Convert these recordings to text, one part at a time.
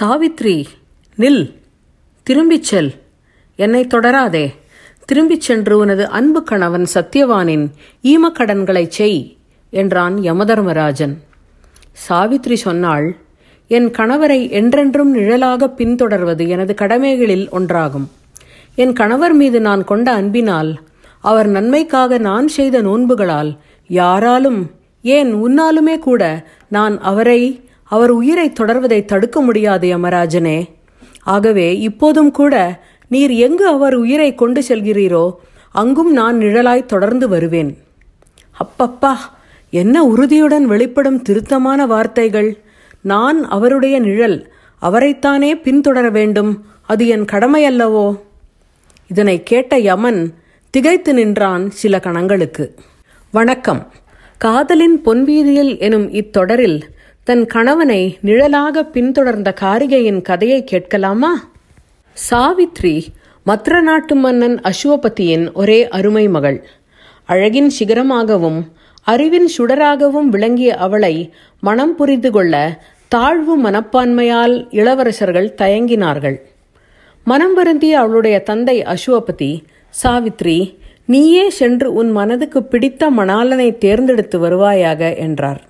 சாவித்ரி நில். திரும்பிச் செல். என்னை தொடராதே. திரும்பிச் சென்று உனது அன்பு கணவன் சத்தியவானின் ஈமக்கடன்களைச் செய் என்றான் யமதர்மராஜன். சாவித்ரி சொன்னாள் என் கணவரை என்றென்றும் நிழலாக பின்தொடர்வது எனது கடமைகளில் ஒன்றாகும். என் கணவர் மீது நான் கொண்ட அன்பினால் அவர் நன்மைக்காக நான் செய்த நோன்புகளால் யாராலும் ஏன் உன்னாலுமே கூட நான் அவரை அவர் உயிரை தொடர்வதை தடுக்க முடியாது யமராஜனே ஆகவே இப்போதும் கூட நீர் எங்கு அவர் உயிரை கொண்டு செல்கிறீரோ அங்கும் நான் நிழலாய் தொடர்ந்து வருவேன். அப்பப்பா என்ன உறுதியுடன் வெளிப்படும் திருத்தமான வார்த்தைகள். நான் அவருடைய நிழல் அவரைத்தானே பின்தொடர வேண்டும் அது என் கடமையல்லவோ? இதனை கேட்ட யமன் திகைத்து நின்றான் சில கணங்களுக்கு. வணக்கம். காதலின் பொன்வீதியில் எனும் இத்தொடரில் தன் கணவனை நிழலாக பின்தொடர்ந்த காரிகையின் கதையை கேட்கலாமா? சாவித்ரி மத்ர நாட்டு மன்னன் அசுவபதியின் ஒரே அருமை மகள். அழகின் சிகரமாகவும் அறிவின் சுடராகவும் விளங்கிய அவளை மனம் புரிந்து கொள்ள தாழ்வு மனப்பான்மையால் இளவரசர்கள் தயங்கினார்கள். மனம் வருந்திய அவளுடைய தந்தை அசுவபதி சாவித்ரி நீயே சென்று உன் மனதுக்கு பிடித்த மணாலனை தேர்ந்தெடுத்து வருவாயாக என்றார்.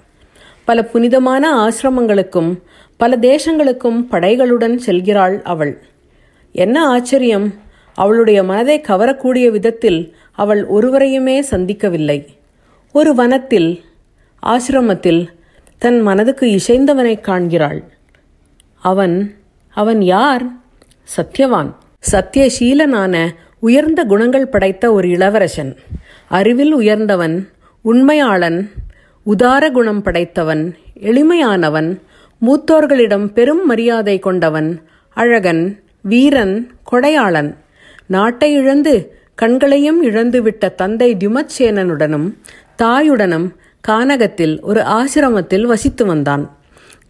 பல புனிதமான ஆசிரமங்களுக்கும் பல தேசங்களுக்கும் படைகளுடன் செல்கிறாள் அவள். என்ன ஆச்சரியம்! அவளுடைய மனதை கவரக்கூடிய விதத்தில் அவள் ஒருவரையுமே சந்திக்கவில்லை. ஒரு வனத்தில் ஆசிரமத்தில் தன் மனதுக்கு இசைந்தவனை காண்கிறாள். அவன் அவன் யார்? சத்யவான். சத்தியசீலனான உயர்ந்த குணங்கள் படைத்த ஒரு இளவரசன். அறிவில் உயர்ந்தவன் உண்மையாளன் உதார குணம் படைத்தவன் எளிமையானவன் மூத்தோர்களிடம் பெரும் மரியாதை கொண்டவன் அழகன் வீரன் கொடையாளன். நாட்டை இழந்து கண்களையும் இழந்துவிட்ட தந்தை தியுமத்சேனனுடனும் தாயுடனும் கானகத்தில் ஒரு ஆசிரமத்தில் வசித்து வந்தான்.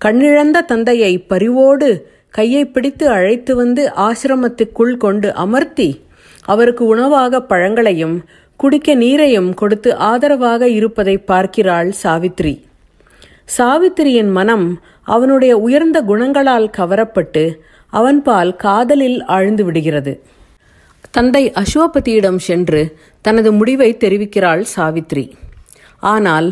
கண்ணிழந்த தந்தையை பரிவோடு கையை பிடித்து அழைத்து வந்து ஆசிரமத்துக்குள் கொண்டு அமர்த்தி அவருக்கு உணவாக பழங்களையும் குடிக்க நீரையும் கொடுத்து ஆதரவாக இருப்பதை பார்க்கிறாள் சாவித்ரி. சாவித்திரியின் மனம் அவனுடைய உயர்ந்த குணங்களால் கவரப்பட்டு அவன்பால் காதலில் ஆழ்ந்து விடுகிறது. தந்தை அசோபதியிடம் சென்று தனது முடிவை தெரிவிக்கிறாள் சாவித்ரி. ஆனால்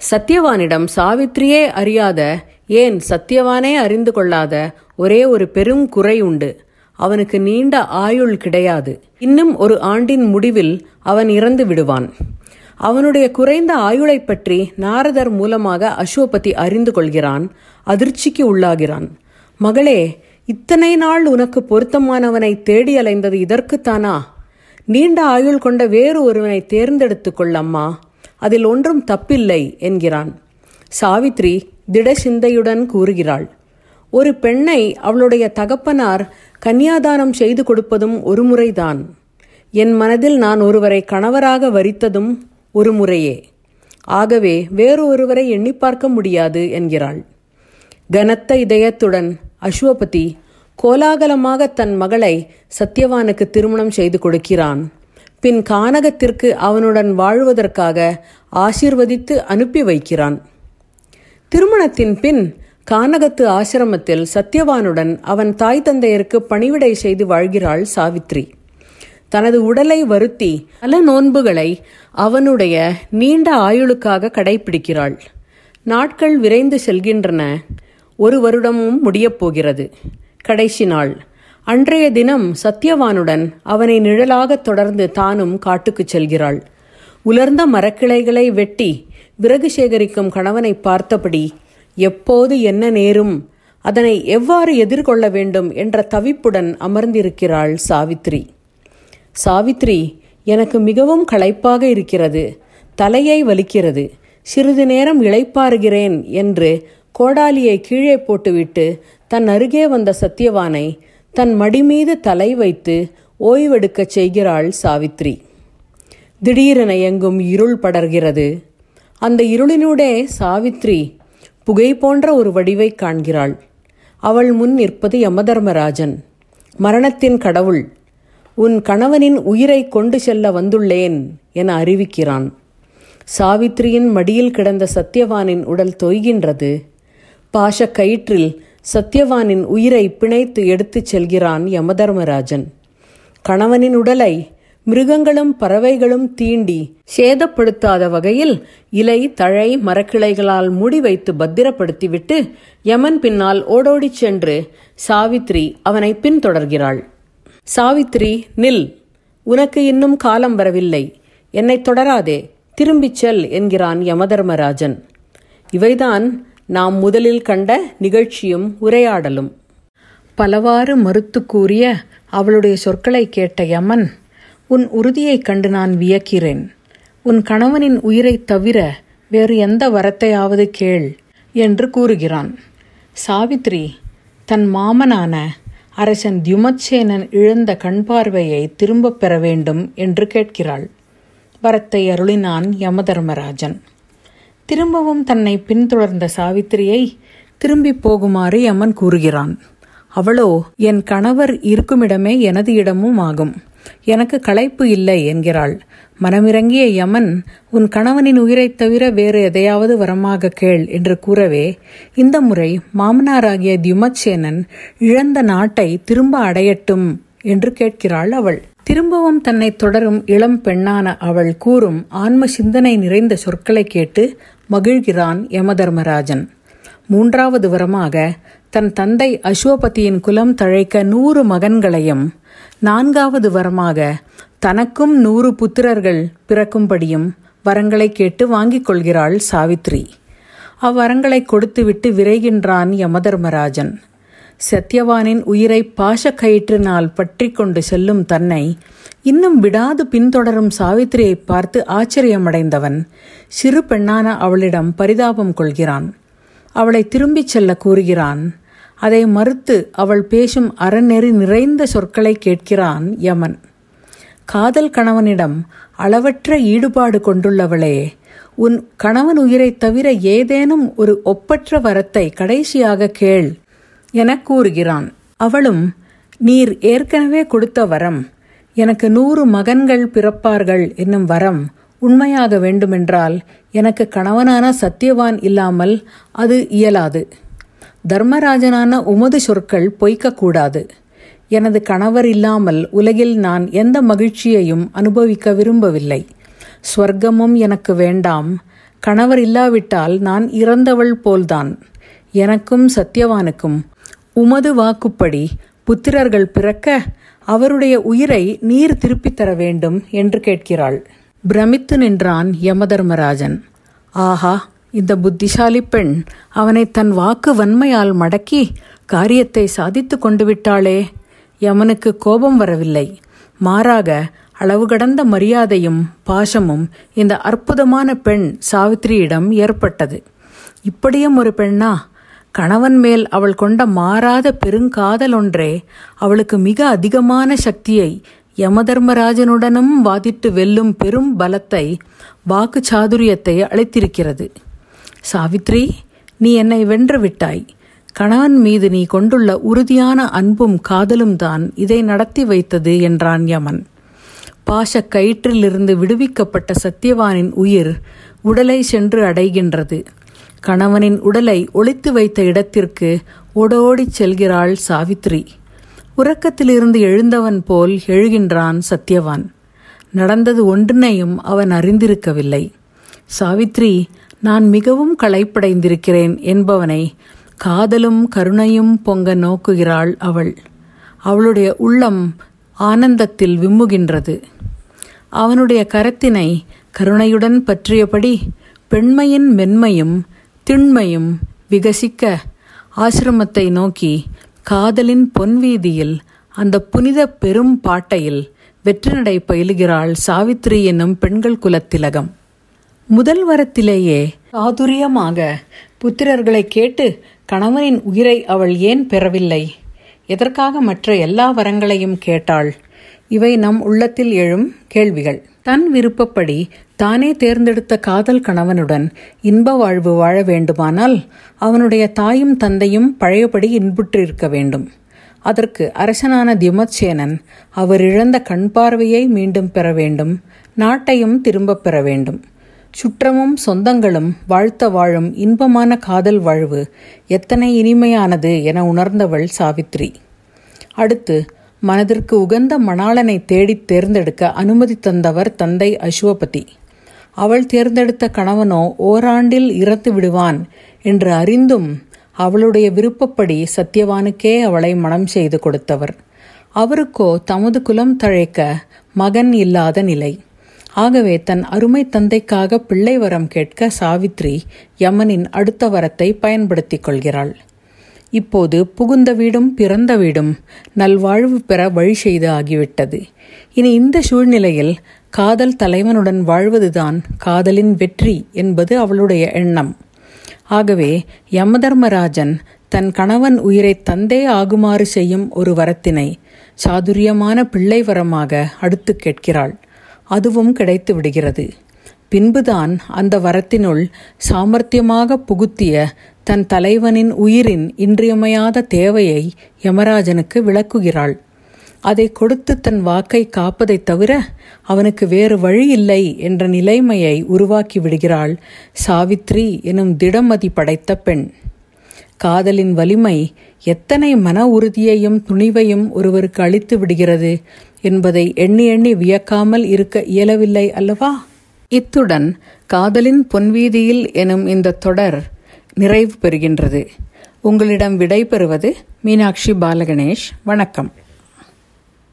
சத்யவானிடம் சாவித்ரியே அறியாத ஏன் சத்யவானே அறிந்து கொள்ளாத ஒரே ஒரு பெரும் குறை உண்டு. அவனுக்கு நீண்ட ஆயுள் கிடையாது. இன்னும் ஒரு ஆண்டின் முடிவில் அவன் இறந்து விடுவான். அவனுடைய குறைந்த ஆயுளை பற்றி நாரதர் மூலமாக அசுவபதி அறிந்து கொள்கிறான் அதிர்ச்சிக்கு உள்ளாகிறான். மகளே இத்தனை நாள் உனக்கு பொருத்தமானவனை தேடி அலைந்தது இதற்குத்தானா? நீண்ட ஆயுள் கொண்ட வேறு ஒருவனை தேர்ந்தெடுத்து கொள்ளம்மா. அதில் ஒன்றும் தப்பில்லை என்கிறான். சாவித்ரி திட சிந்தையுடன் கூறுகிறாள். ஒரு பெண்ணை அவளுடைய தகப்பனார் கன்னியாதானம் செய்து கொடுப்பதும் ஒரு முறைதான். என் மனதில் நான் ஒருவரை கணவராக வரித்ததும் ஒரு முறையே. ஆகவே வேறு ஒருவரை எண்ணி பார்க்க முடியாது என்கிறாள். கனத்த இதயத்துடன் அஸ்வபதி கோலாகலமாக தன் மகளை சத்யவானுக்கு திருமணம் செய்து கொடுக்கிறான். பின் கானகத்திற்கு அவனுடன் வாழ்வதற்காக ஆசீர்வதித்து அனுப்பி வைக்கிறான். திருமணத்தின் பின் கானகத்து ஆசிரமத்தில் சத்யவானுடன் அவன் தாய் தந்தையருக்கு பணிவிடை செய்து வாழ்கிறாள் சாவித்ரி. தனது உடலை வருத்தி பல நோன்புகளை அவனுடைய நீண்ட ஆயுளுக்காக கடைபிடிக்கிறாள். நாட்கள் விரைந்து செல்கின்றன. ஒரு வருடமும் முடியப் போகிறது கடைசி நாள். அன்றைய தினம் சத்யவானுடன் அவனை நிழலாக தொடர்ந்து தானும் காட்டுக்குச் செல்கிறாள். உலர்ந்த மரக்கிளைகளை வெட்டி விறகு சேகரிக்கும் கணவனை பார்த்தபடி எப்போது என்ன நேரும் அதனை எவ்வாறு எதிர்கொள்ள வேண்டும் என்ற தவிப்புடன் அமர்ந்திருக்கிறாள் சாவித்ரி. சாவித்ரி எனக்கு மிகவும் களைப்பாக இருக்கிறது தலையை வலிக்கிறது சிறிது நேரம் இளைப்பாறுகிறேன் என்று கோடாலியை கீழே போட்டுவிட்டு தன் அருகே வந்த சத்யவானை தன் மடி மீது தலை வைத்து ஓய்வெடுக்கச் செய்கிறாள் சாவித்ரி. திடீரென எங்கும் இருள் படர்கிறது. அந்த இருளினூடே சாவித்ரி புகை போன்ற ஒரு வடிவை காண்கிறாள். அவள் முன் நிற்பது யமதர்மராஜன். மரணத்தின் கடவுள் உன் கணவனின் உயிரை கொண்டு செல்ல வந்துள்ளேன் என அறிவிக்கிறான். சாவித்ரியின் மடியில் கிடந்த சத்யவானின் உடல் தொய்கின்றது. பாஷ கயிற்றில் சத்யவானின் உயிரை பிணைத்து எடுத்துச் செல்கிறான் யமதர்மராஜன். கணவனின் உடலை மிருகங்களும் பறவைகளும் தீண்டி சேதப்படுத்தாத வகையில் இலை தழை மரக்கிளைகளால் மூடி வைத்து பத்திரப்படுத்திவிட்டு யமன் பின்னால் ஓடோடிச் சென்று சாவித்ரி அவனை பின்தொடர்கிறாள். சாவித்ரி நில். உனக்கு இன்னும் காலம் வரவில்லை. என்னை தொடராதே. திரும்பிச் செல் என்கிறான் யமதர்மராஜன். இவைதான் நாம் முதலில் கண்ட நிகழ்ச்சியும் உரையாடலும். பலவாறு மறுத்து கூறிய அவளுடைய சொற்களை கேட்ட யமன் உன் உறுதியைக் கண்டு நான் வியக்கிறேன். உன் கணவனின் உயிரைத் தவிர வேறு எந்த வரத்தையாவது கேள் என்று கூறுகிறான். சாவித்ரி தன் மாமனான அரசன் தியுமத்சேனன் இழந்த கண் பார்வையை திரும்பப் பெற வேண்டும் என்று கேட்கிறாள். வரத்தை அருளினான் யமதர்மராஜன். திரும்பவும் தன்னை பின்தொடர்ந்த சாவித்திரியை திரும்பி போகுமாறு யமன் கூறுகிறான். அவளோ என் கணவர் இருக்குமிடமே எனது இடமும் ஆகும். எனக்கு களைப்பு இல்லை என்கிறாள். மனமிறங்கிய யமன் உன் கணவனின் உயிரைத் தவிர வேறு எதையாவது வரமாக கேள் என்று கூறவே இந்த முறை மாமனாராகிய தியுமச்சேனன் இழந்த நாட்டை திரும்ப அடையட்டும் என்று கேட்கிறாள் அவள். திரும்பவும் தன்னை தொடரும் இளம் பெண்ணான அவள் கூறும் ஆன்ம சிந்தனை நிறைந்த சொற்களை கேட்டு மகிழ்கிறான் யமதர்மராஜன். மூன்றாவது வரமாக தன் தந்தை அசுவபதியின் குலம் தழைக்க நூறு மகன்களையும் நான்காவது வரமாக தனக்கும் நூறு புத்திரர்கள் பிறக்கும்படியும் வரங்களை கேட்டு வாங்கிக் கொள்கிறாள் சாவித்ரி. அவ்வரங்களை கொடுத்துவிட்டு விரைகின்றான் யமதர்மராஜன். சத்யவானின் உயிரை பாசக்கயிற்றினால் பற்றி கொண்டு செல்லும் தன்னை இன்னும் விடாது பின்தொடரும் சாவித்திரியை பார்த்து ஆச்சரியமடைந்தவன் சிறு பெண்ணான அவளிடம் பரிதாபம் கொள்கிறான். அவளை திரும்பிச் செல்ல கூறுகிறான். அதை மறுத்து அவள் பேசும் அறநெறி நிறைந்த சொற்களை கேட்கிறான் யமன். காதல் கணவனிடம் அளவற்ற ஈடுபாடு கொண்டுள்ளவளே உன் கணவன் உயிரைத் தவிர ஏதேனும் ஒரு ஒப்பற்ற வரத்தை கடைசியாக கேள் எனக் கூறுகிறான். அவளும் நீர் ஏற்கனவே கொடுத்த வரம் எனக்கு நூறு மகன்கள் பிறப்பார்கள் என்னும் வரம் உண்மையாக வேண்டுமென்றால் எனக்கு கணவனான சத்தியவான் இல்லாமல் அது இயலாது. தர்மராஜனான உமது சொற்கள் பொய்க்கக்கூடாது. எனது கணவர் இல்லாமல் உலகில் நான் எந்த மகிழ்ச்சியையும் அனுபவிக்க விரும்பவில்லை. ஸ்வர்க்கமும் எனக்கு வேண்டாம். கணவர் இல்லாவிட்டால் நான் இறந்தவள் போல்தான். எனக்கும் சத்தியவானுக்கும் உமது வாக்குப்படி புத்திரர்கள் பிறக்க அவருடைய உயிரை நீர் திருப்பித் தர வேண்டும் என்று கேட்கிறாள். பிரமித்து நின்றான் யமதர்மராஜன். ஆஹா இந்த புத்திசாலி பெண் அவனை தன் வாக்கு வன்மையால் மடக்கி காரியத்தை சாதித்து கொண்டு விட்டாளே. யமனுக்கு கோபம் வரவில்லை. மாறாக அளவு கடந்த மரியாதையும் பாசமும் இந்த அற்புதமான பெண் சாவித்திரியிடம் ஏற்பட்டது. இப்படியும் ஒரு பெண்ணா? கணவன் மேல் அவள் கொண்ட மாறாத பெருங்காதல் ஒன்றே அவளுக்கு மிக அதிகமான சக்தியை யமதர்மராஜனுடனும் வாதிட்டு வெல்லும் பெரும் பலத்தை வாக்கு சாதுரியத்தை அழைத்திருக்கிறது சாவித்ரி நீ என்னை வென்று விட்டாய். கணவன் மீது நீ கொண்டுள்ள உறுதியான அன்பும் காதலும் தான் இதை நடத்தி வைத்தது என்றான் யமன். பாச கயிற்றிலிருந்து விடுவிக்கப்பட்ட சத்தியவானின் உயிர் உடலை சென்று அடைகின்றது. கணவனின் உடலை ஒளித்து வைத்த இடத்திற்கு ஓடோடிச் செல்கிறாள் சாவித்ரி. உறக்கத்திலிருந்து எழுந்தவன் போல் எழுகின்றான் சத்யவான். நடந்தது ஒன்றினையும் அவன் அறிந்திருக்கவில்லை. சாவித்ரி நான் மிகவும் களைப்படைந்திருக்கிறேன் என்பவனை காதலும் கருணையும் பொங்க நோக்குகிறாள் அவள். அவளுடைய உள்ளம் ஆனந்தத்தில் விம்முகின்றது. அவனுடைய கரத்தினை கருணையுடன் பற்றியபடி பெண்மையின் மென்மையும் திண்மையும் விகசிக்க ஆசிரமத்தை நோக்கி காதலின் பொன்வீதியில் அந்த புனித பெரும் பாட்டையில் வெற்றி நடை பயிலுகிறாள் சாவித்ரி என்னும் பெண்கள் குலத்திலகம் முதல் வரத்திலேயே சாதுரியமாக புத்திரர்களை கேட்டு கணவனின் உயிரை அவள் ஏன் பெறவில்லை? எதற்காக மற்ற எல்லா வரங்களையும் கேட்டாள்? இவை நம் உள்ளத்தில் எழும் கேள்விகள். தன் விருப்பப்படி தானே தேர்ந்தெடுத்த காதல் கணவனுடன் இன்ப வாழ்வு வாழ வேண்டுமானால் அவனுடைய தாயும் தந்தையும் பழையபடி இன்புற்றிருக்க வேண்டும். அதற்கு அரசனான திமச்சேனன் அவர் இழந்த கண் பார்வையை மீண்டும் பெற வேண்டும் நாட்டையும் திரும்பப் பெற வேண்டும். சுற்றமும் சொந்தங்களும் வாழ்த்த வாழும் இன்பமான காதல் வாழ்வு எத்தனை இனிமையானது என உணர்ந்தவள் சாவித்ரி. அடுத்து மனதிற்கு உகந்த மணாளனை தேடித் தேர்ந்தெடுக்க அனுமதி தந்தவர் தந்தை அசுவபதி. அவள் தேர்ந்தெடுத்த கணவனோ ஓராண்டில் இறந்து விடுவான் என்று அறிந்தும் அவளுடைய விருப்பப்படி சத்தியவானுக்கே அவளை மனம் செய்து கொடுத்தவர். அவருக்கோ தமது குலம் தழைக்க மகன் இல்லாத நிலை. ஆகவே தன் அருமை தந்தைக்காக பிள்ளை வரம் கேட்க சாவித்ரி யமனின் அடுத்த வரத்தை பயன்படுத்திக் கொள்கிறாள். இப்போது புகுந்த வீடும் பிறந்த வீடும் நல்வாழ்வு பெற வழி செய்து ஆகிவிட்டது. இனி இந்த சூழ்நிலையில் காதல் தலைவனுடன் வாழ்வதுதான் காதலின் வெற்றி என்பது அவளுடைய எண்ணம். ஆகவே யமதர்மராஜன் தன் கணவன் உயிரை தந்தே ஆகுமாறு செய்யும் ஒரு வரத்தினை சாதுரியமான பிள்ளை வரமாக அடுத்து கேட்கிறாள். அதுவும் கிடைத்து விடுகிறது. பின்புதான் அந்த வரத்தினுள் சாமர்த்தியமாக புகுத்திய தன் தலைவனின் உயிரின் இன்றியமையாத தேவையை யமராஜனுக்கு விளக்குகிறாள். அதை கொடுத்து தன் வாக்கை காப்பதைத் தவிர அவனுக்கு வேறு வழி இல்லை என்ற நிலைமையை உருவாக்கி விடுகிறாள் சாவித்ரி எனும் திடமதி படைத்த பெண். காதலின் வலிமை எத்தனை மன உறுதியையும் துணிவையும் ஒருவருக்கு அளித்து விடுகிறது என்பதை எண்ணி எண்ணி வியக்காமல் இருக்க இயலவில்லை அல்லவா? இத்துடன் காதலின் பொன்வீதியில் எனும் இந்த தொடர் நிறைவு பெறுகின்றது. உங்களிடம் விடை பெறுவது மீனாட்சி பாலகணேஷ். வணக்கம்.